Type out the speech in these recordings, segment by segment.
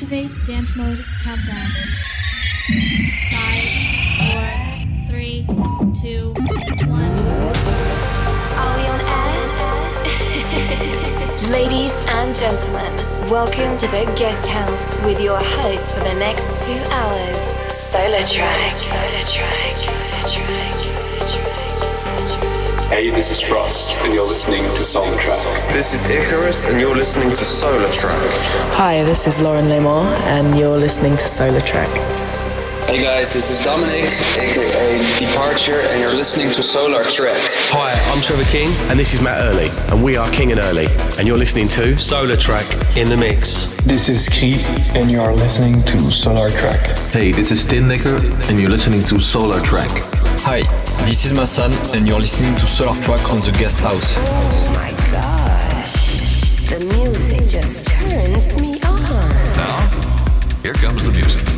Activate dance mode countdown. Five, four, three, two, one. Are we on air? Ladies and gentlemen, welcome to the guest house with your host for the next two hours, SolarTrak. Solar Track. Solar Track. Hey, this is Frost, and you're listening to SolarTrak. This is Icarus, and you're listening to SolarTrak. Hi, this is Lauren Lemar, and you're listening to SolarTrak. Hey guys, this is Dominic, aka Deeparture, and you're listening to SolarTrak. Hi, I'm Trevor King, and this is Matt Early, and we are King and Early, and you're listening to SolarTrak in the Mix. This is CRi, and you are listening to SolarTrak. Hey, this is Tinlicker, and you're listening to SolarTrak. Hi, this is Massane, and you're listening to SolarTrak on the Guest House. Oh my gosh, the music just turns me on. Now, here comes the music.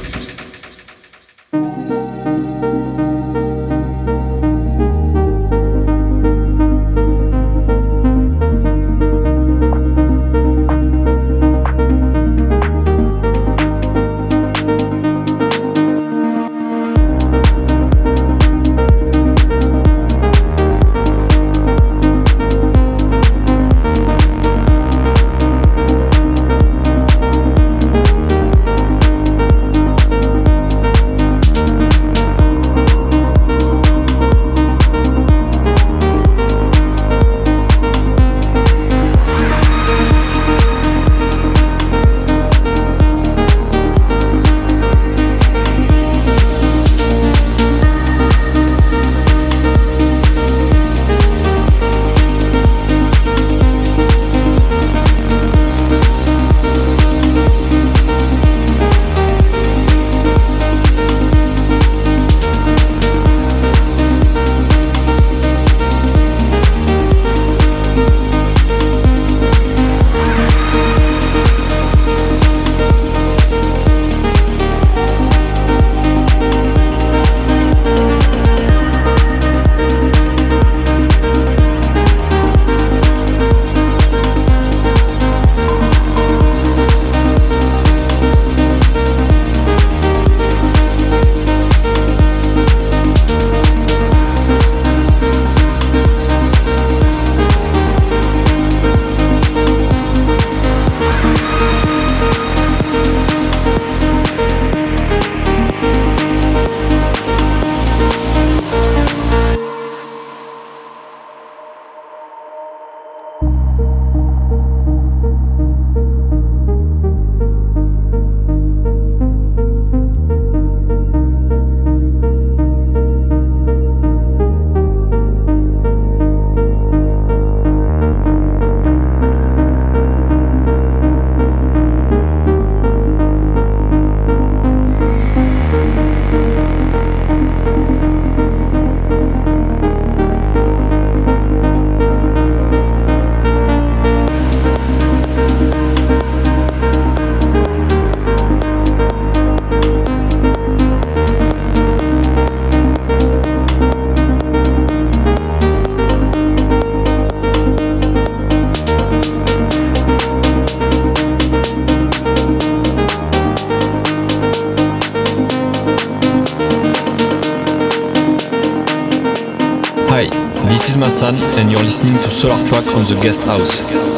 This is Massane, and you're listening to Solar Track on the Guest House.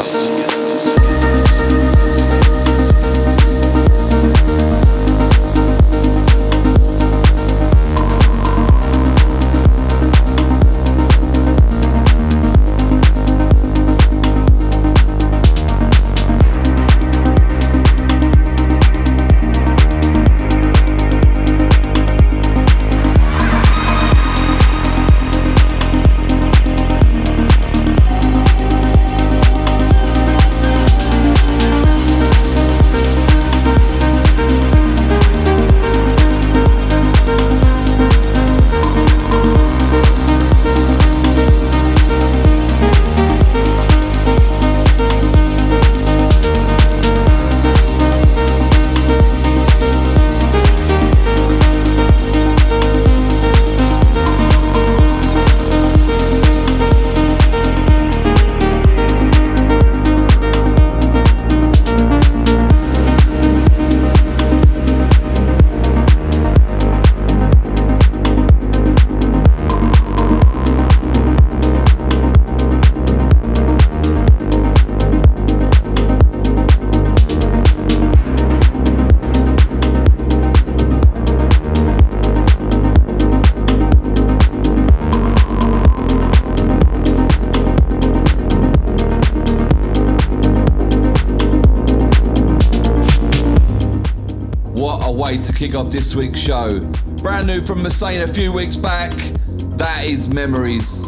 Kick off this week's show. Brand new from Massane a few weeks back. That is Memories.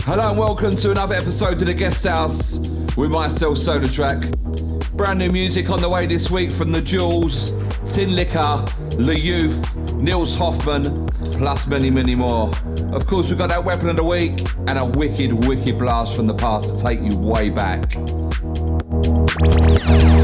Hello and welcome to another episode of the Guest House with myself, SolarTrak. Brand new music on the way this week from The Dualz, Tin Liquor, Le Youth, Nils Hoffmann, plus many, many more. Of course, we've got that weapon of the week and a wicked, wicked blast from the past to take you way back. A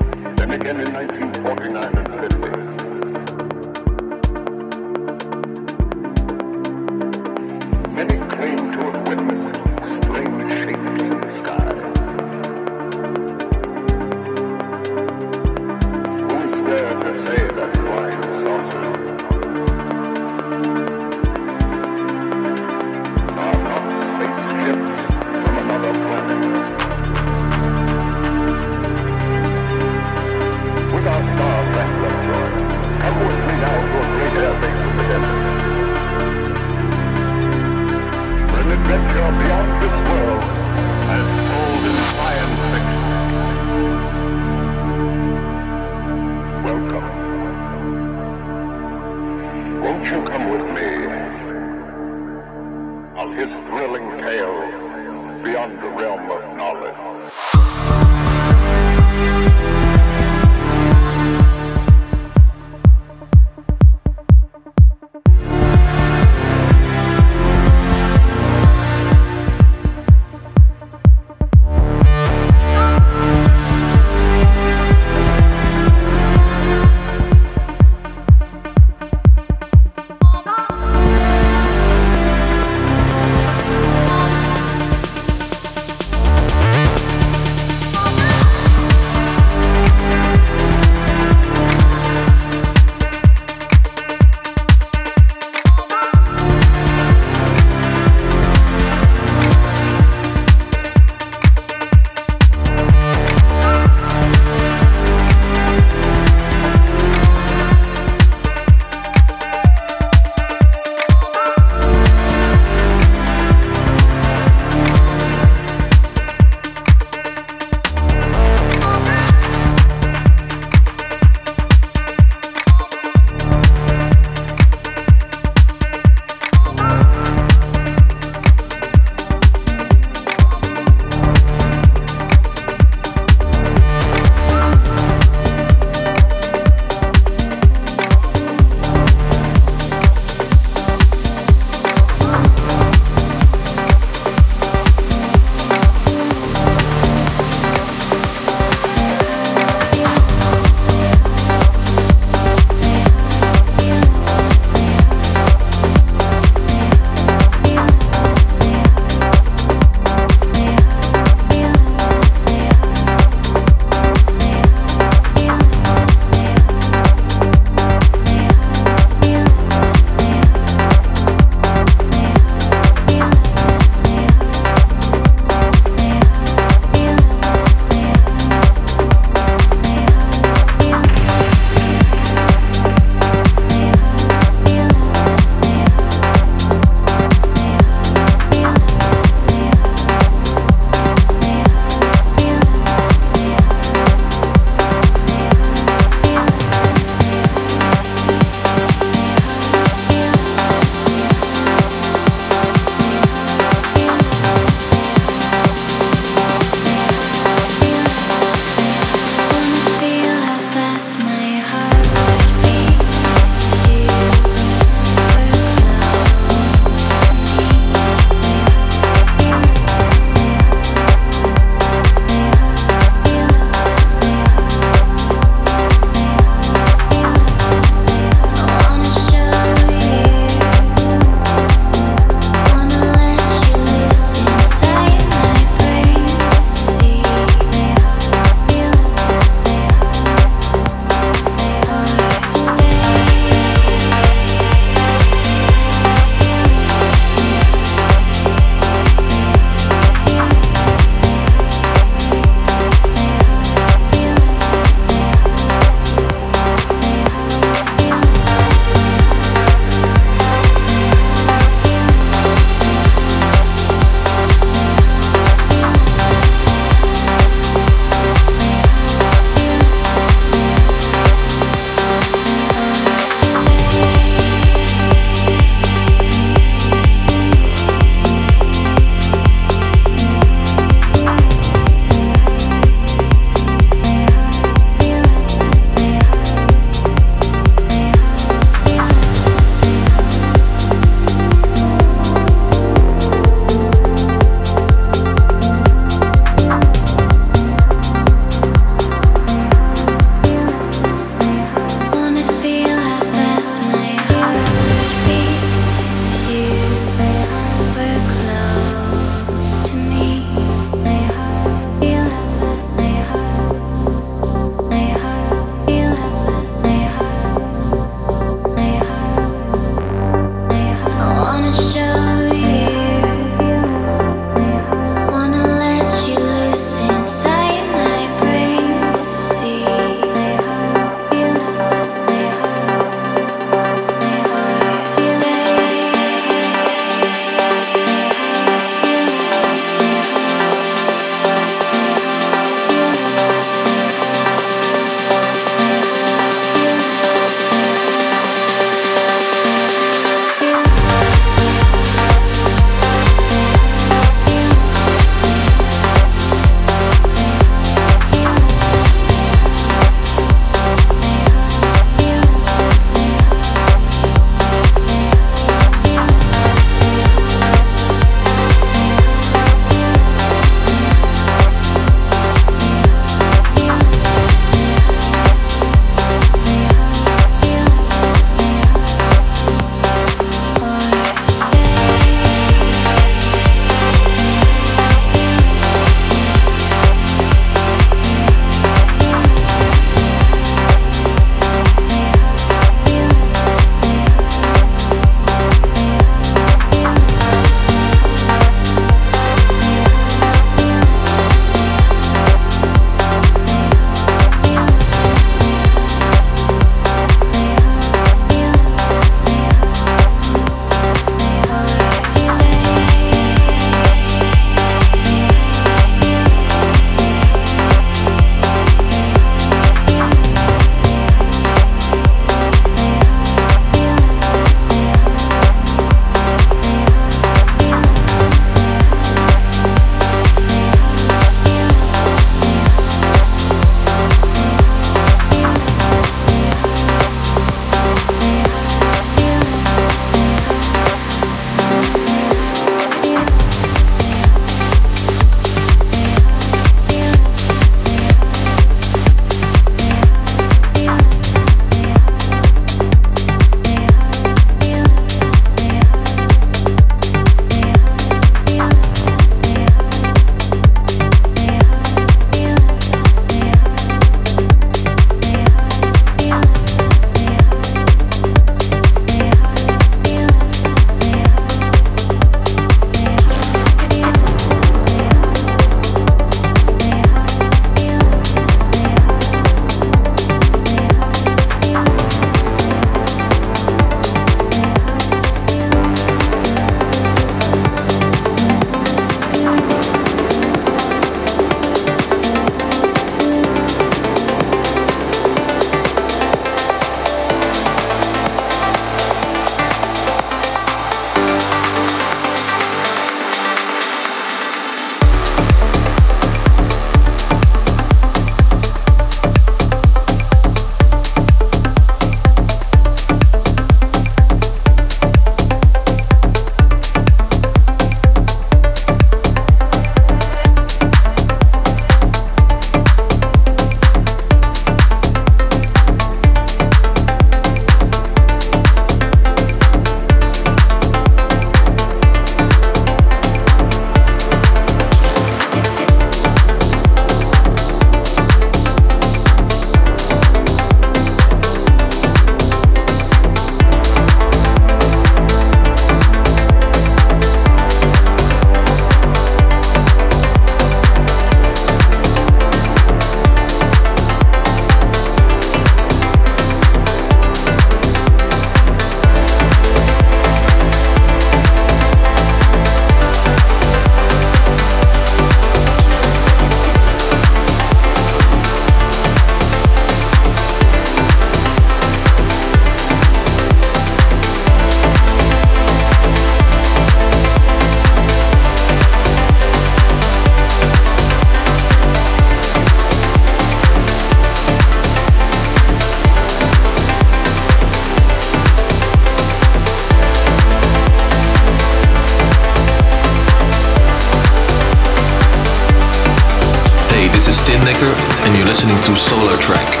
listening to SolarTrak.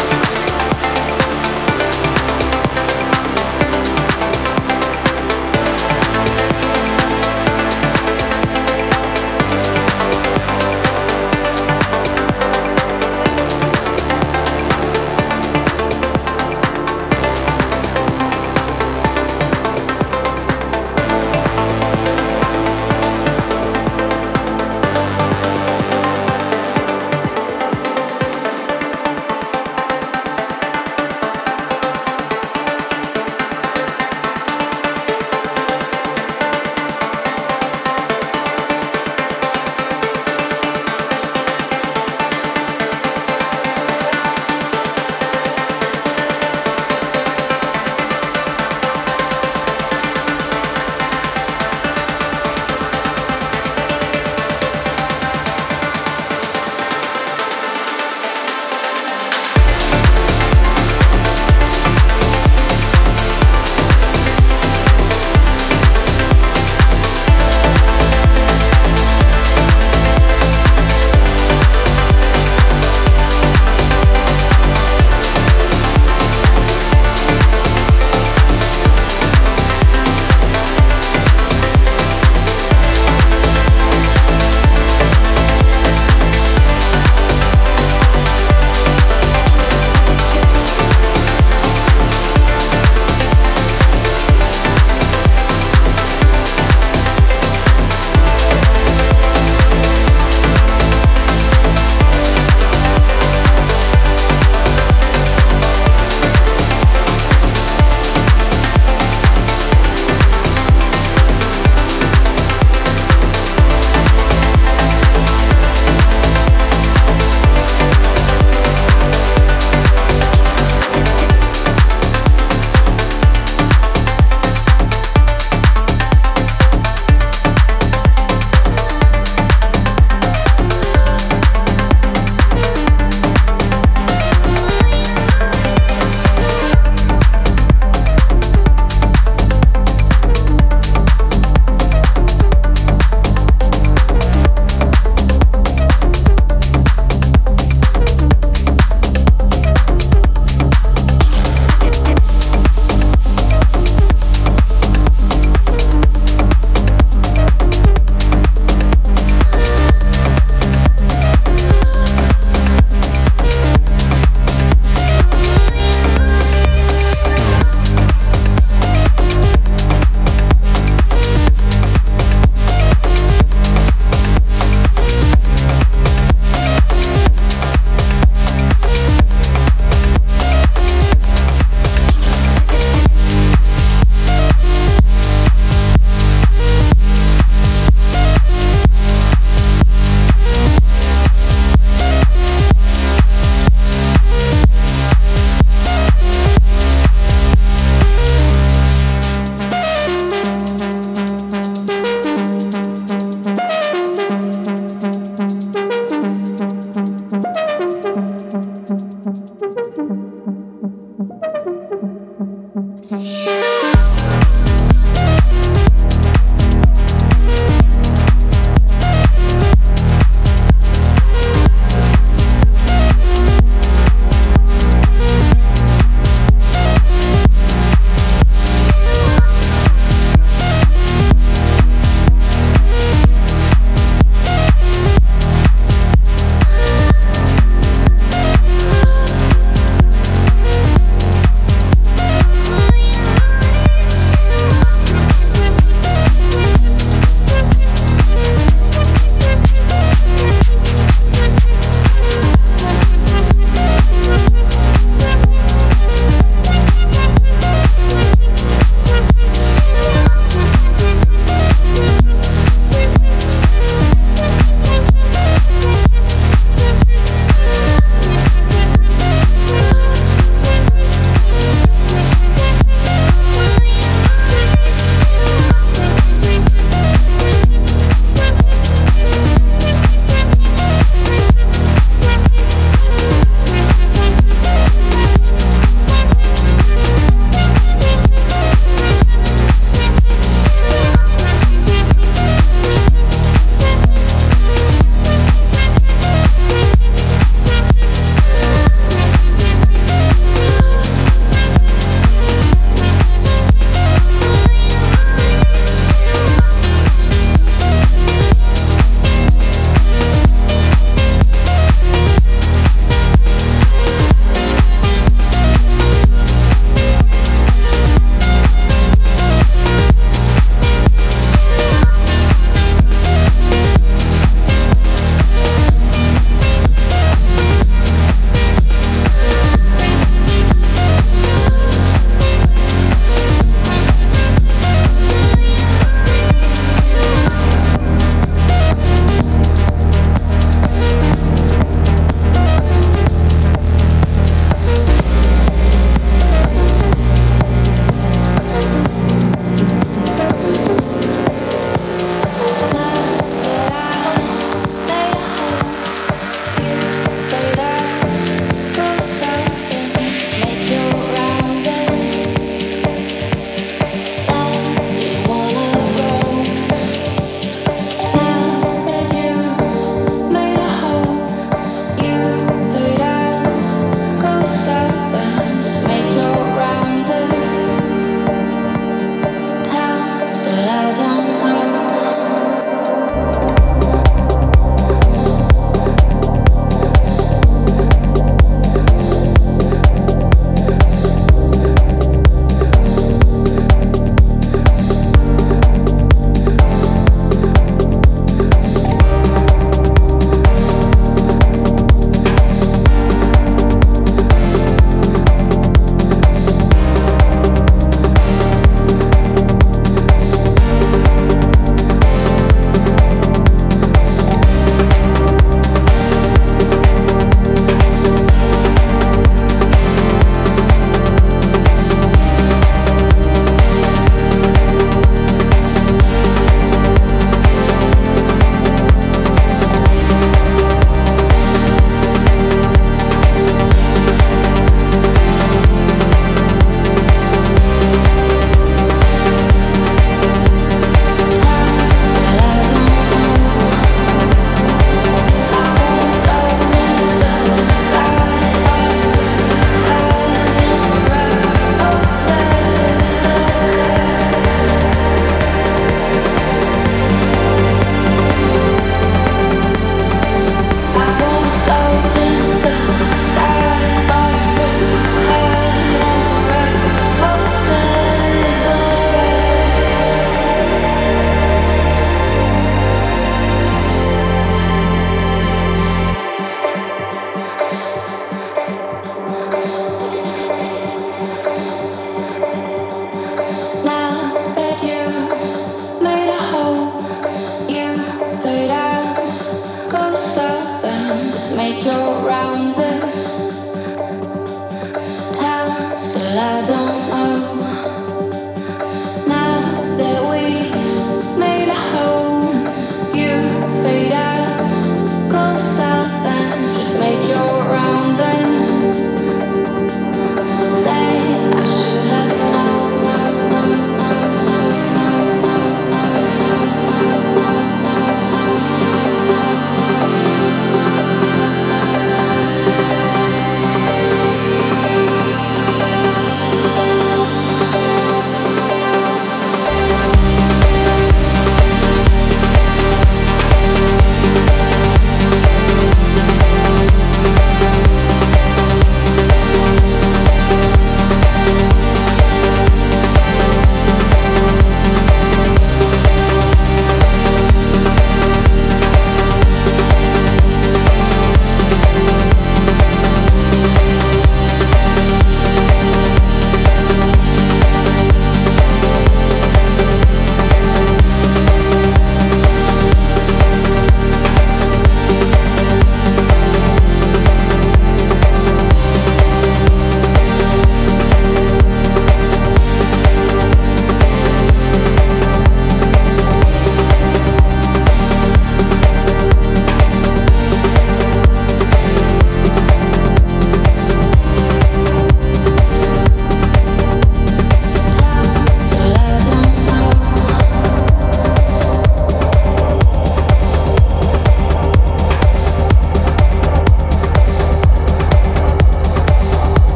Yeah.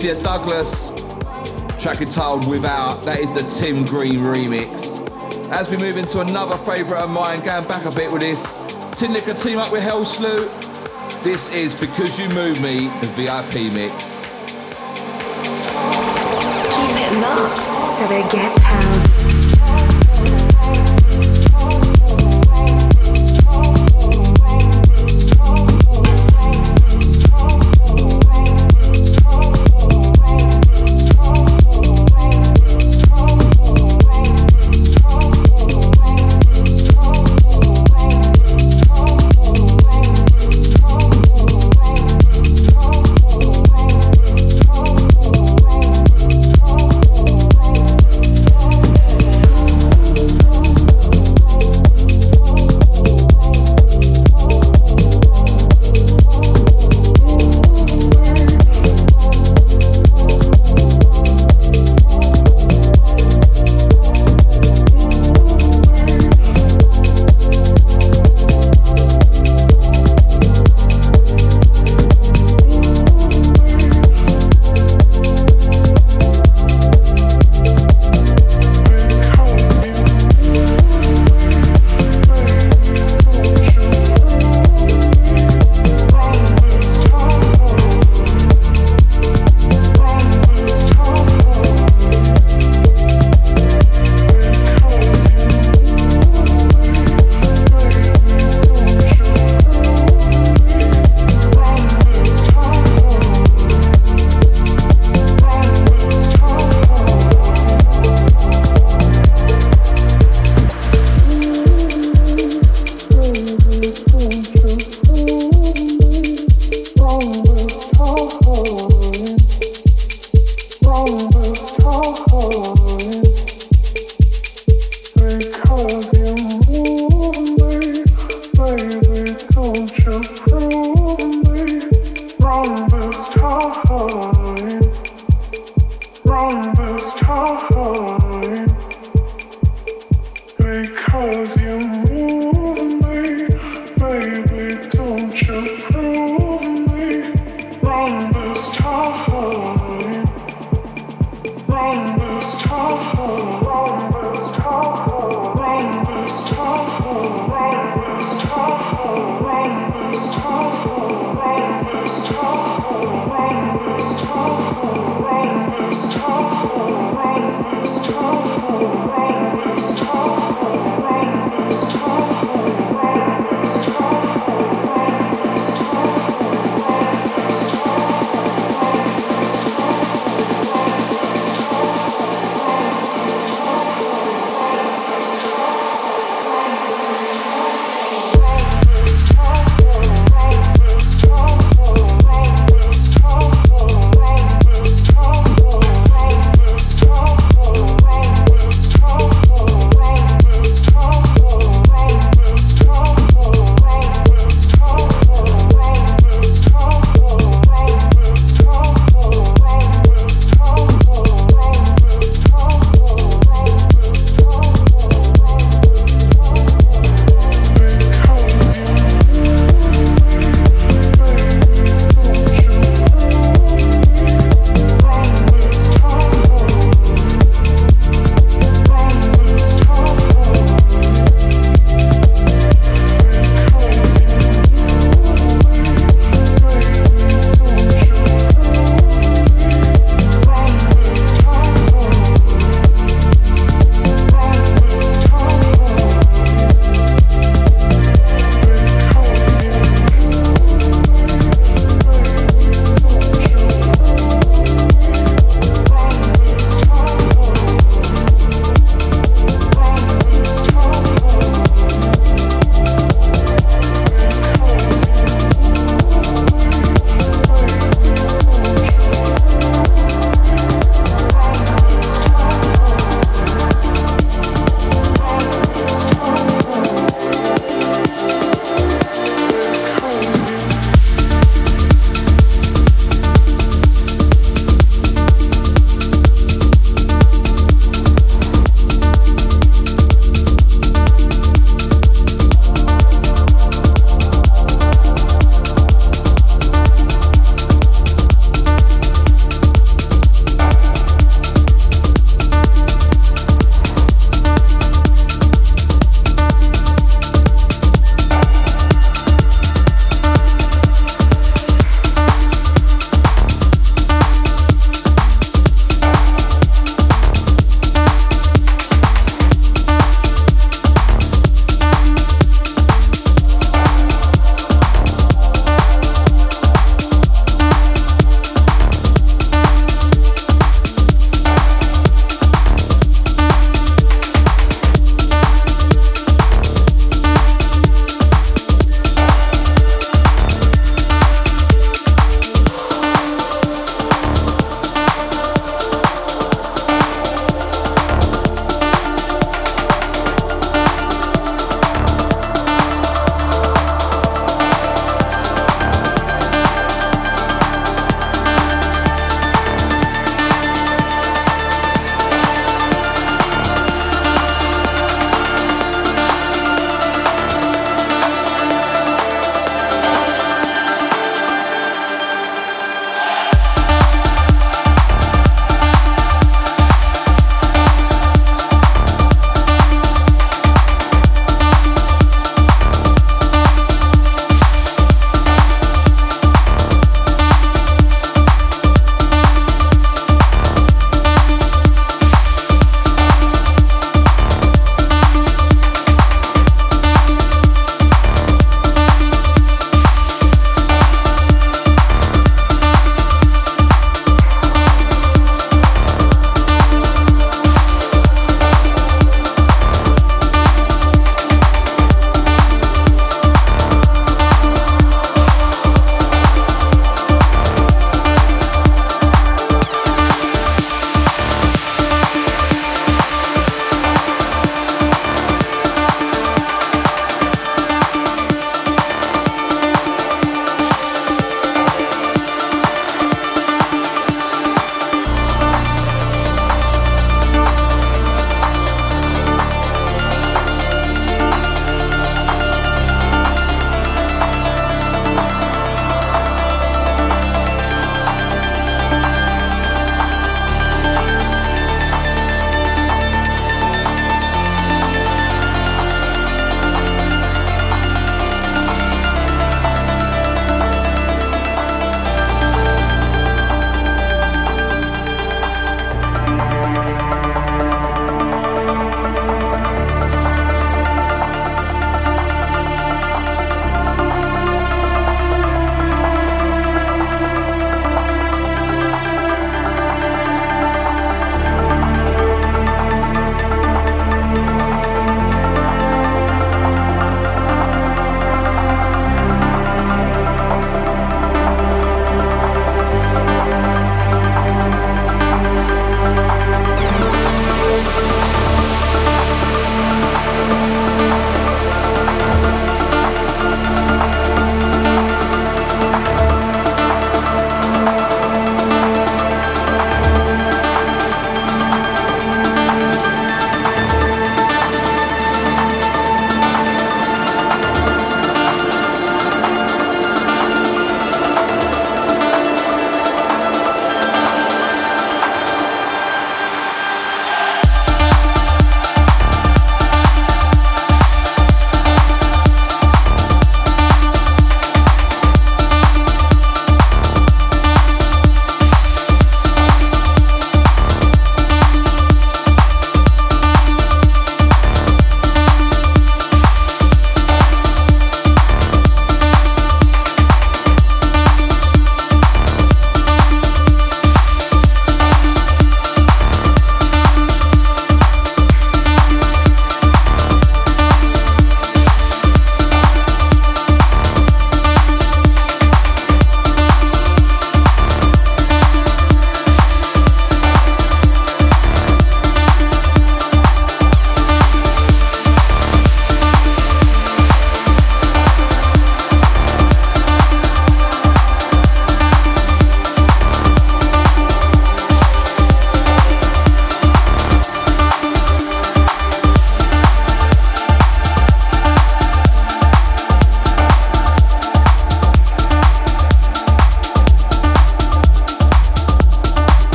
Featuring Douglass. Track entitled Without. That is the Tim Green remix. As we move into another favourite of mine, going back a bit with this, Tinlicker team up with Helsloot. This is Because You Move Me, the VIP mix. Keep it locked to the guest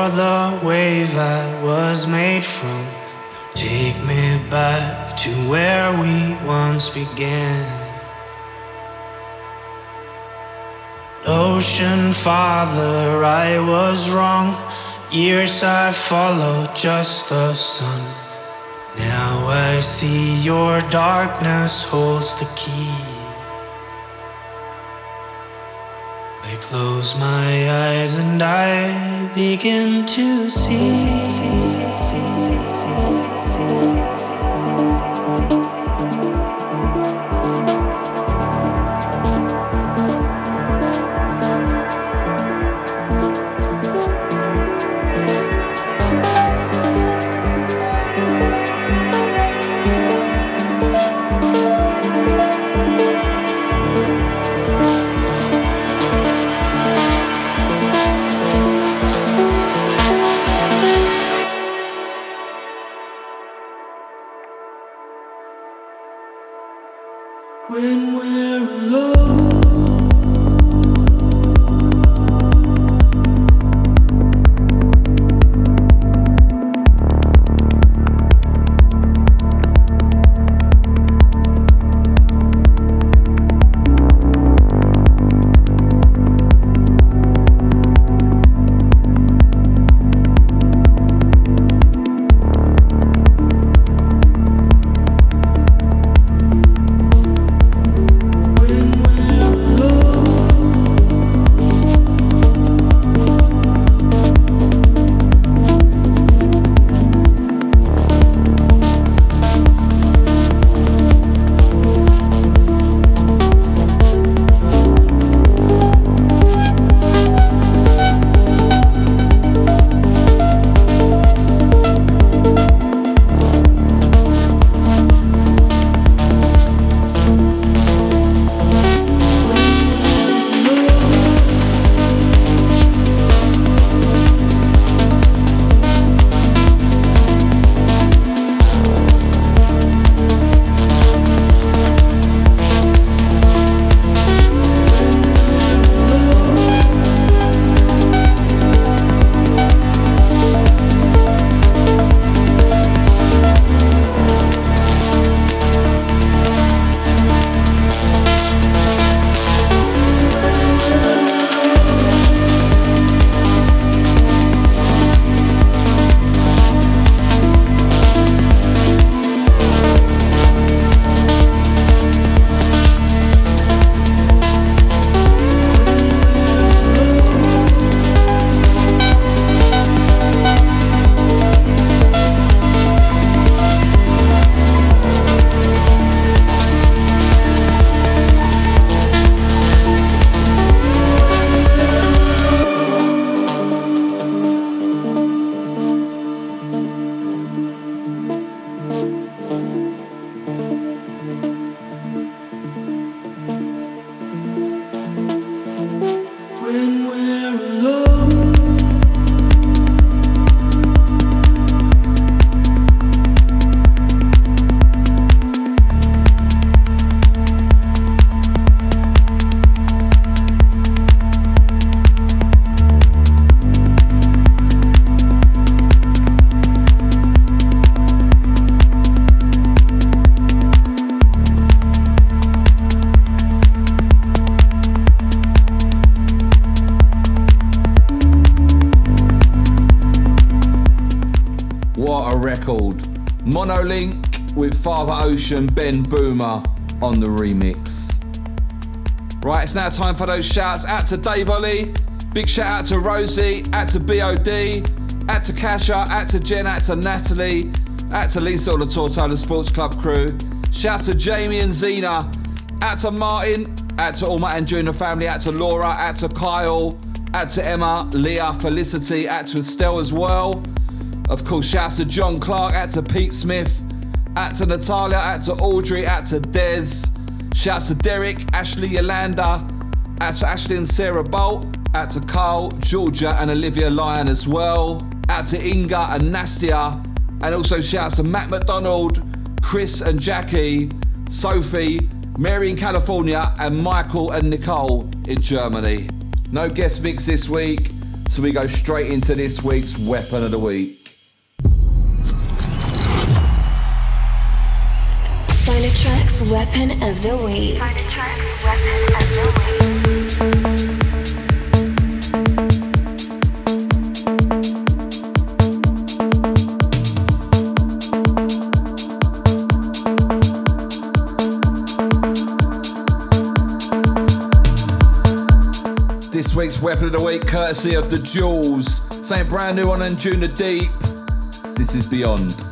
You're the wave I was made from. Take me back to where we once began. Ocean father, I was wrong. Years I followed just the sun. Now I see your darkness holds the key. I close my eyes and I begin to see. Ocean, Ben Böhmer on the remix. Right, it's now time for those shouts. Out to Dave Ollie, big shout out to Rosie, out to BOD, out to Kasha, out to Jen, out to Natalie, out to Lisa, all the Tortola Sports Club crew. Shout to Jamie and Zena, out to Martin, out to all my Andrew family, out to Laura, out to Kyle, out to Emma, Leah, Felicity, out to Estelle as well. Of course, shouts to John Clark, out to Pete Smith, out to Natalia, out to Audrey, out to Des. Shouts to Derek, Ashley Yolanda, out to Ashley and Sarah Bolt, out to Carl, Georgia, and Olivia Lyon as well. Out to Inga and Nastia, and also shouts to Matt McDonald, Chris and Jackie, Sophie, Mary in California, and Michael and Nicole in Germany. No guest mix this week, so we go straight into this week's weapon of the week. SolarTrak's weapon of the week. Weapon of the week. This week's weapon of the week, courtesy of the Dualz, saying brand new on Anjuna Deep. This is Beyond.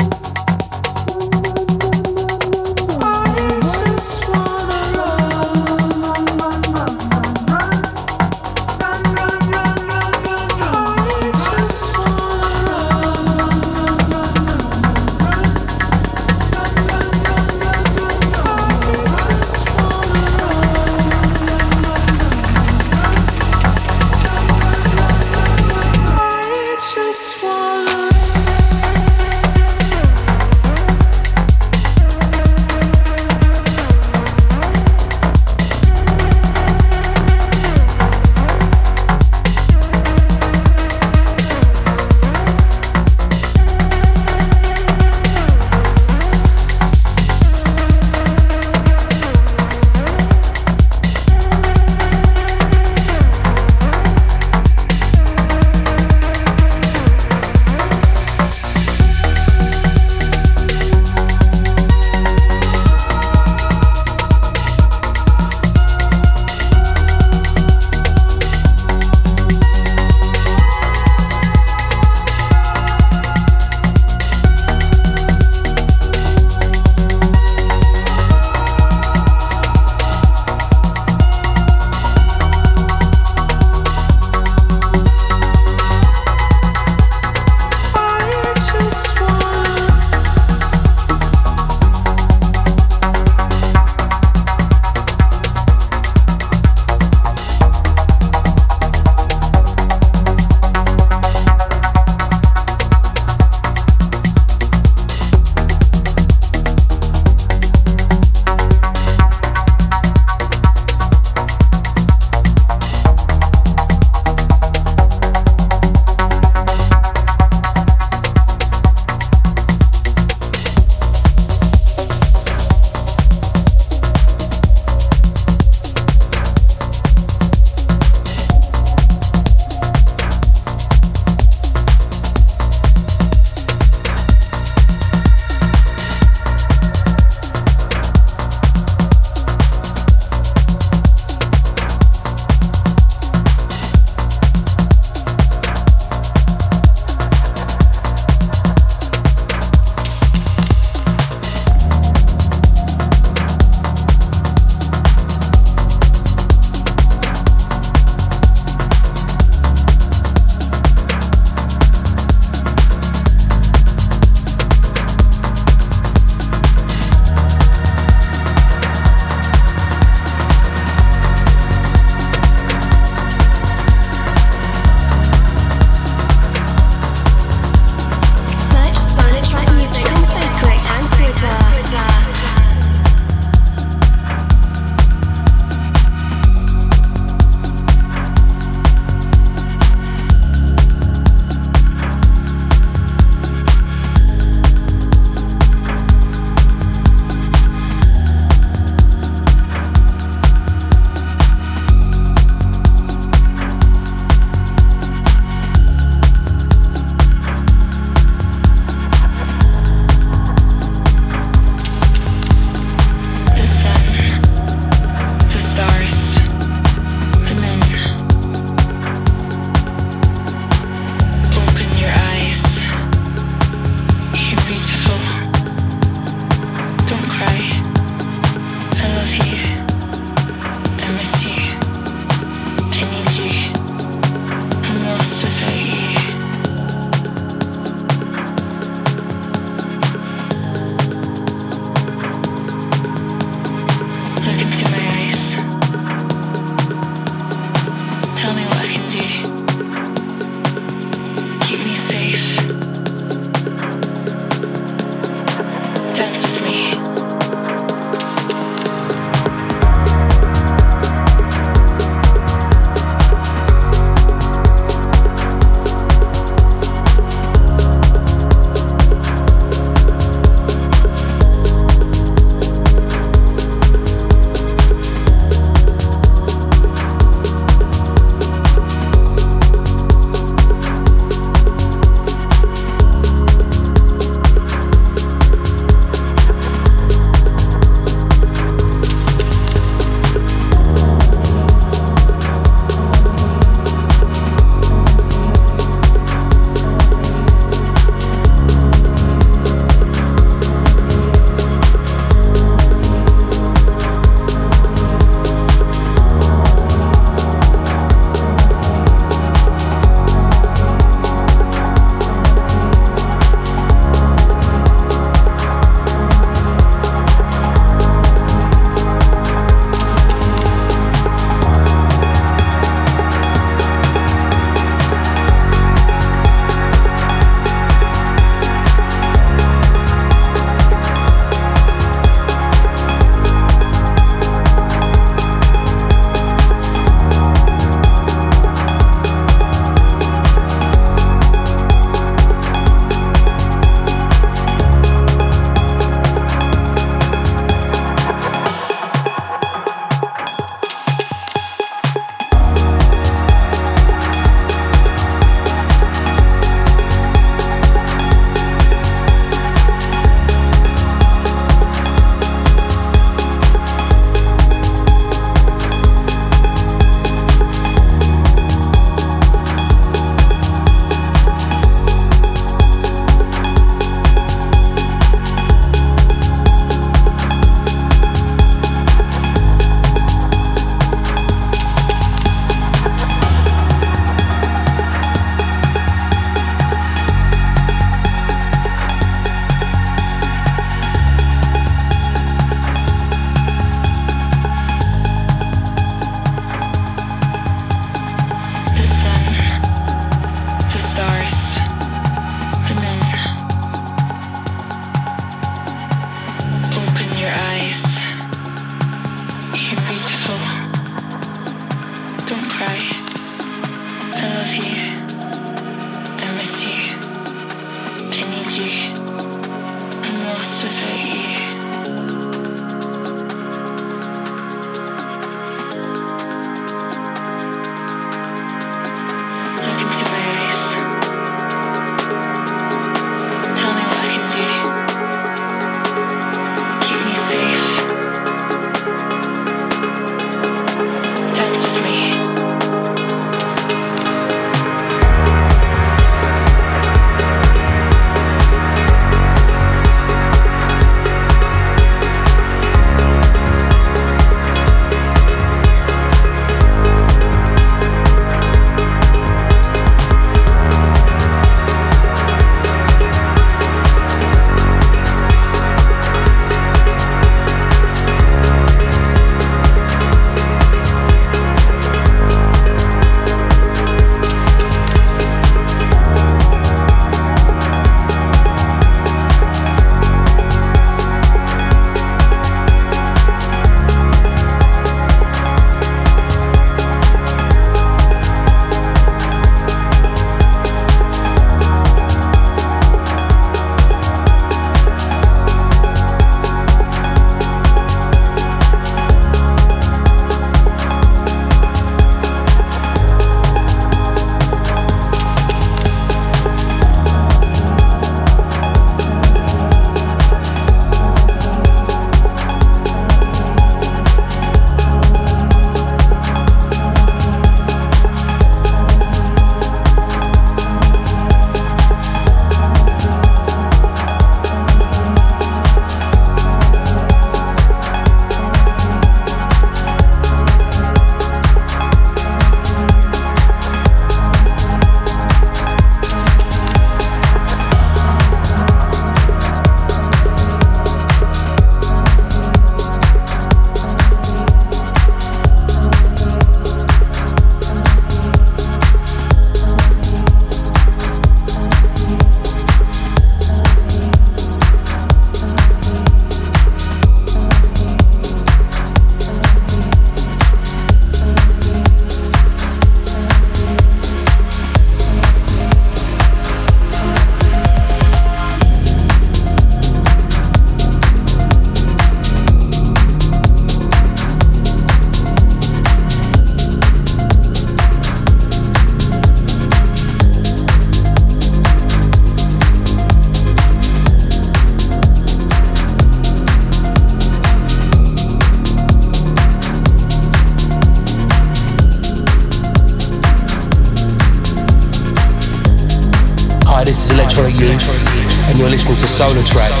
Youth, and you're listening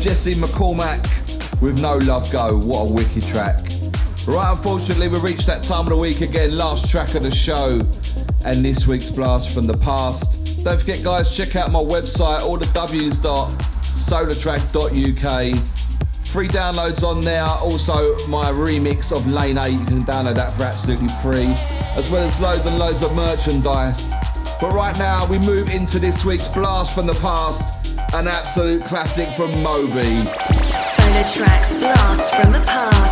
Jesse Mac Cormack with No Love Go. What a wicked track. Right, unfortunately, we reached that time of the week again, last track of the show, and this week's blast from the past. Don't forget, guys, check out my website, all the w's.solartrak.uk. Free downloads on there. Also, my remix of Lane 8. You can download that for absolutely free, as well as loads and loads of merchandise. But right now, we move into this week's blast from the past, an absolute classic from Moby. Solar Tracks Blast from the Past.